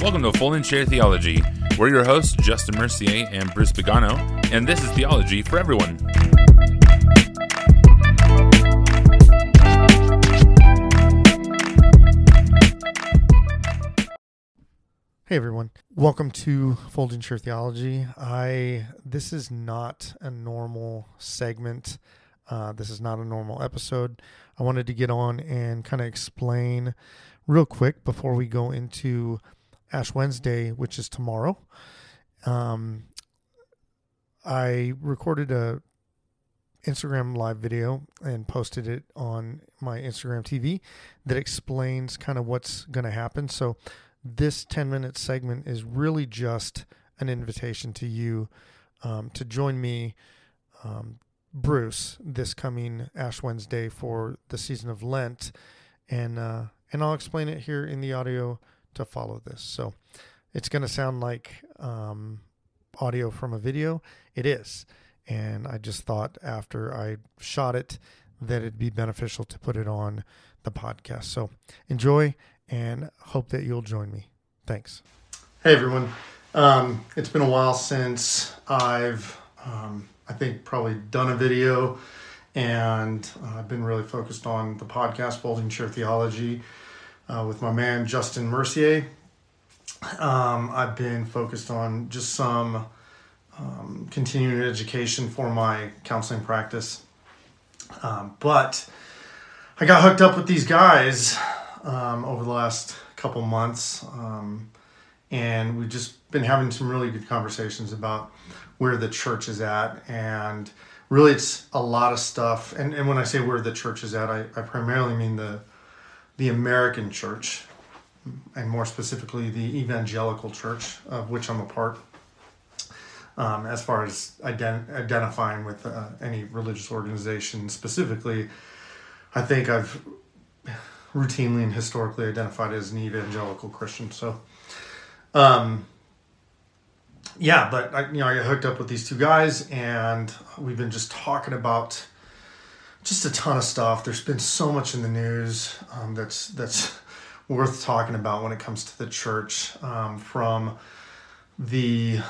Welcome to Folding Chair Theology. We're your hosts, Justin Mercier and Bruce Pagano, and this is Theology for Everyone. Hey everyone, welcome to Folding Chair Theology. I this is not a normal segment. Uh, this is not a normal episode. I wanted to get on and kind of explain real quick before we go into Ash Wednesday, which is tomorrow. Um, I recorded a Instagram live video and posted it on my Instagram TV that explains kind of what's going to happen. So this 10 minute segment is really just an invitation to you um, to join me, um, Bruce, this coming Ash Wednesday for the season of Lent. And, uh, and I'll explain it here in the audio to follow this. So it's going to sound like um, audio from a video. It is. And I just thought after I shot it that it'd be beneficial to put it on the podcast. So enjoy and hope that you'll join me. Thanks. Hey, everyone. Um, it's been a while since I've, um, I think, probably done a video, and uh, I've been really focused on the podcast, Folding Chair Theology, uh, with my man Justin Mercier. Um, I've been focused on just some um, continuing education for my counseling practice. Um, but I got hooked up with these guys um, over the last couple months. Um, and we've just been having some really good conversations about where the church is at. And really, it's a lot of stuff. And, and when I say where the church is at, I, I primarily mean the, the American church, and more specifically, the evangelical church, of which I'm a part. Um, as far as ident- identifying with uh, any religious organization specifically, I think I've routinely and historically identified as an evangelical Christian. So, um, yeah, but I, you know, I got hooked up with these two guys, and we've been just talking about just a ton of stuff. There's been so much in the news um, that's that's worth talking about when it comes to the church, um, from the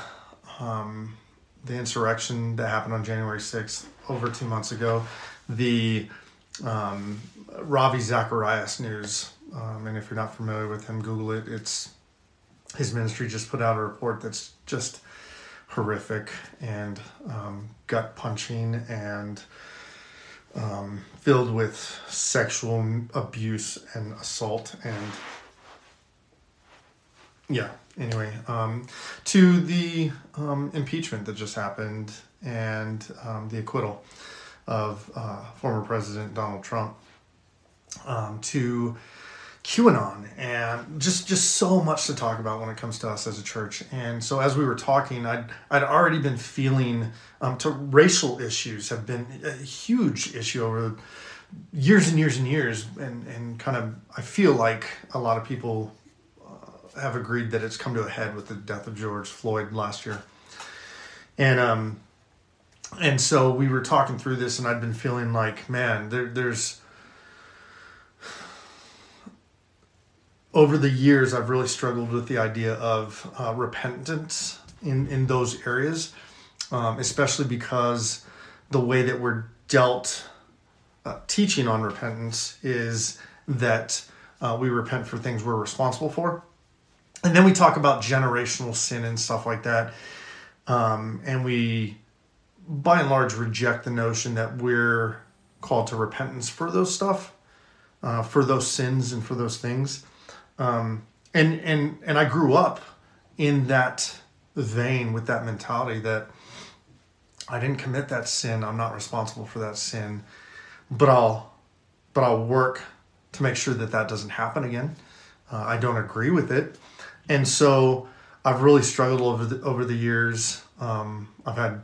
um, the insurrection that happened on January 6th over two months ago, the um, Ravi Zacharias news. Um, and if you're not familiar with him, Google it. It's his ministry just put out a report that's just horrific and um, gut punching and um, filled with sexual abuse and assault and yeah anyway um, to the um, impeachment that just happened and um, the acquittal of uh, former president donald trump um, to QAnon and just just so much to talk about when it comes to us as a church. And so as we were talking, I'd I'd already been feeling um, to racial issues have been a huge issue over years and years and years, and and kind of I feel like a lot of people uh, have agreed that it's come to a head with the death of George Floyd last year, and um. And so we were talking through this, and I'd been feeling like, man, there, there's over the years, I've really struggled with the idea of uh, repentance in, in those areas, um, especially because the way that we're dealt uh, teaching on repentance is that uh, we repent for things we're responsible for. And then we talk about generational sin and stuff like that. Um, and we, by and large, reject the notion that we're called to repentance for those stuff, uh, for those sins and for those things. Um, and and and I grew up in that vein with that mentality that I didn't commit that sin. I'm not responsible for that sin, but I'll but I'll work to make sure that that doesn't happen again. Uh, I don't agree with it, and so I've really struggled over the, over the years. Um, I've had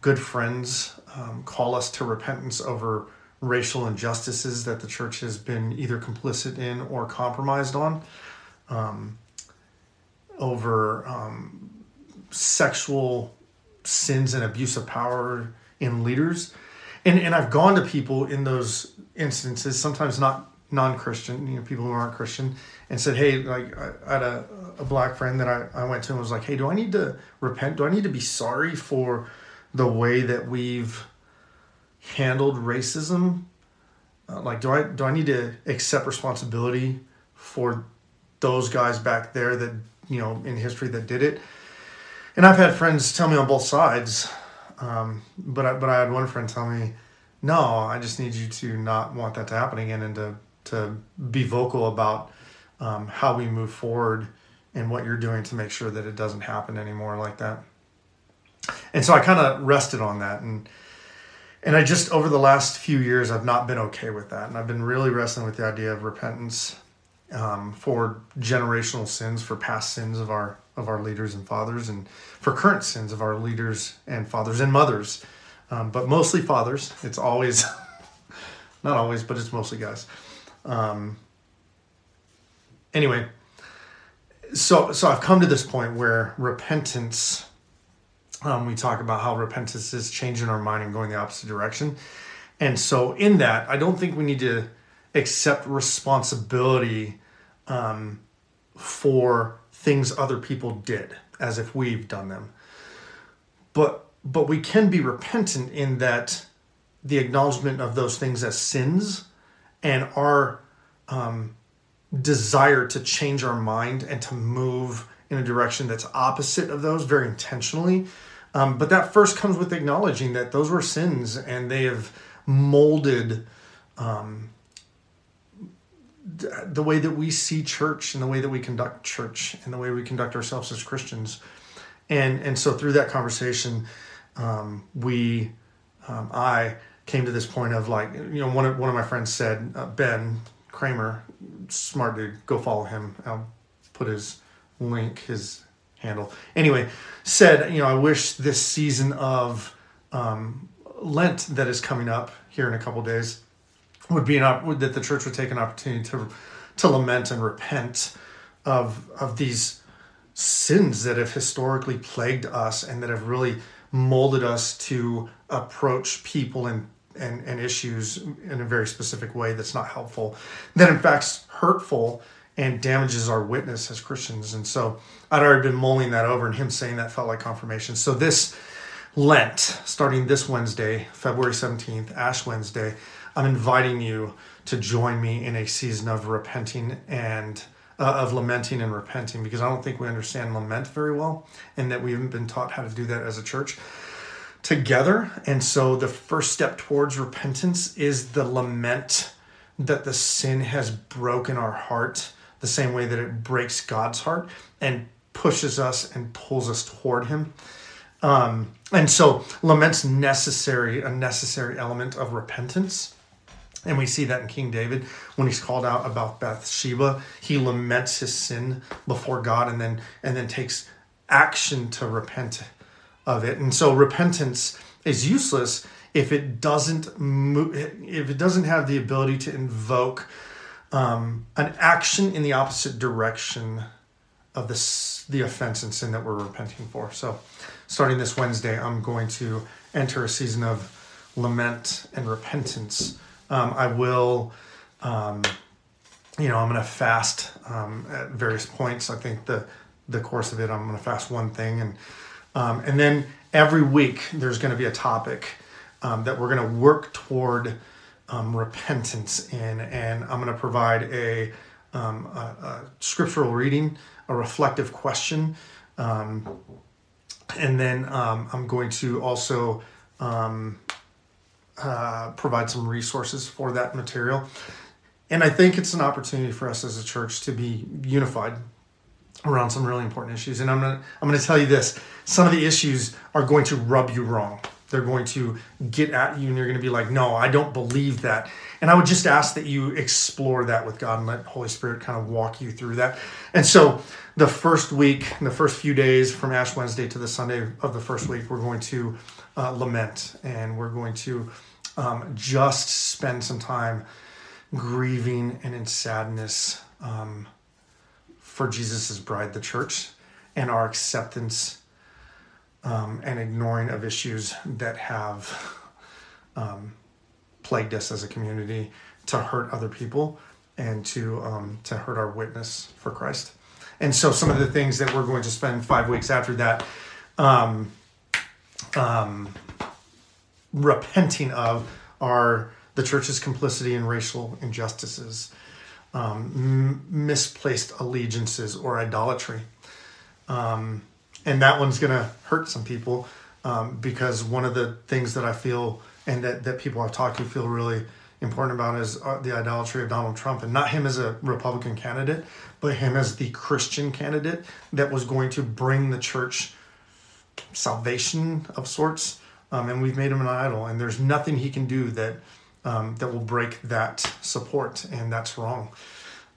good friends um, call us to repentance over racial injustices that the church has been either complicit in or compromised on, um, over um, sexual sins and abuse of power in leaders. And, and I've gone to people in those instances, sometimes not non-Christian, you know, people who aren't Christian, and said, "Hey, like I, I had a, a black friend that I, I went to and was like, hey, do I need to repent? Do I need to be sorry for the way that we've handled racism? Uh, like, do I do I need to accept responsibility for those guys back there that you know in history that did it?" And I've had friends tell me on both sides, um, but I, but I had one friend tell me, "No, I just need you to not want that to happen again and to to be vocal about um, how we move forward and what you're doing to make sure that it doesn't happen anymore like that. And so I kind of rested on that and and I just over the last few years I've not been okay with that and I've been really wrestling with the idea of repentance um, for generational sins, for past sins of our of our leaders and fathers, and for current sins of our leaders and fathers and mothers, um, but mostly fathers. It's always not always, but it's mostly guys. Um, anyway, so so I've come to this point where repentance. Um, we talk about how repentance is changing our mind and going the opposite direction, and so in that, I don't think we need to accept responsibility um, for things other people did as if we've done them. But but we can be repentant in that the acknowledgement of those things as sins and our um, desire to change our mind and to move in a direction that's opposite of those very intentionally. Um, but that first comes with acknowledging that those were sins and they have molded um, the way that we see church and the way that we conduct church and the way we conduct ourselves as Christians. And, and so through that conversation, um, we, um, I came to this point of like, you know, one of, one of my friends said, uh, Ben, Kramer, smart dude, go follow him. I'll put his link, his handle. Anyway, said, you know, I wish this season of um, Lent that is coming up here in a couple days would be an op- that the church would take an opportunity to to lament and repent of of these sins that have historically plagued us and that have really molded us to approach people and and, and issues in a very specific way that's not helpful, that in fact hurtful and damages our witness as Christians. And so I'd already been mulling that over, and him saying that felt like confirmation. So this Lent, starting this Wednesday, February 17th, Ash Wednesday, I'm inviting you to join me in a season of repenting and uh, of lamenting and repenting because I don't think we understand lament very well and that we haven't been taught how to do that as a church together. And so the first step towards repentance is the lament that the sin has broken our heart the same way that it breaks God's heart and pushes us and pulls us toward Him. Um, and so lament's necessary, a necessary element of repentance. And we see that in King David when he's called out about Bathsheba. He laments his sin before God and then and then takes action to repent of it. And so repentance is useless if it doesn't move, if it doesn't have the ability to invoke um, an action in the opposite direction of this the offense and sin that we're repenting for. So, starting this Wednesday, I'm going to enter a season of lament and repentance. Um, I will, um, you know, I'm going to fast um, at various points. I think the the course of it, I'm going to fast one thing and um, and then every week there's going to be a topic um, that we're going to work toward um, repentance in. And I'm going to provide a, um, a, a, scriptural reading, a reflective question. Um, and then um, I'm going to also uh, provide some resources for that material. And I think it's an opportunity for us as a church to be unified around some really important issues. And I'm gonna I'm gonna tell you this: some of the issues are going to rub you wrong. They're going to get at you, and you're going to be like, "No, I don't believe that." And I would just ask that you explore that with God and let Holy Spirit kind of walk you through that. And so, the first week, the first few days from Ash Wednesday to the Sunday of the first week, we're going to uh, lament, and we're going to um, just spend some time grieving and in sadness. Um, for Jesus' bride, the church, and our acceptance um, and ignoring of issues that have um, plagued us as a community to hurt other people. and to um, to hurt our witness for Christ. And so, some of the things that we're going to spend five weeks after that um, um, repenting of are the church's complicity in racial injustices, um, m- misplaced allegiances, or idolatry. Um, and that one's to hurt some people um, because one of the things that I feel and that, that people I've talked to feel really important about is uh, the idolatry of Donald Trump and not him as a Republican candidate, but him as the Christian candidate that was going to bring the church salvation of sorts. Um, and we've made him an idol, and there's nothing he can do that um, that will break that support, and that's wrong.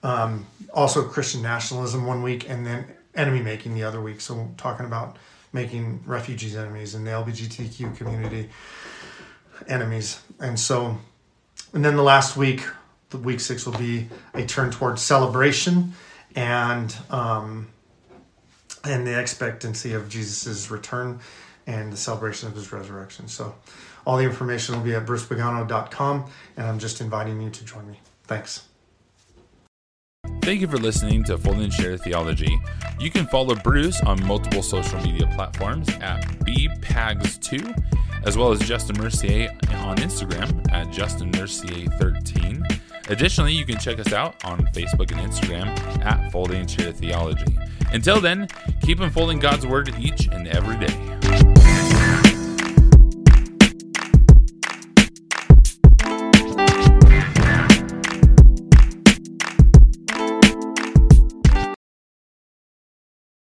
Um, also, Christian nationalism one week, and then enemy making the other week. So, talking about making refugees enemies and the LGBTQ community enemies, and so and then the last week, the week six will be a turn towards celebration and um, and the expectancy of Jesus' return and the celebration of his resurrection. So all the information will be at brucepagano.com and I'm just inviting you to join me. Thanks. Thank you for listening to Folding Chair Theology. You can follow Bruce on multiple social media platforms at bpags2 as well as Justin Mercier on Instagram at Justin Mercier13. Additionally, you can check us out on Facebook and Instagram at Folding Chair Theology. Until then, keep unfolding God's Word each and every day.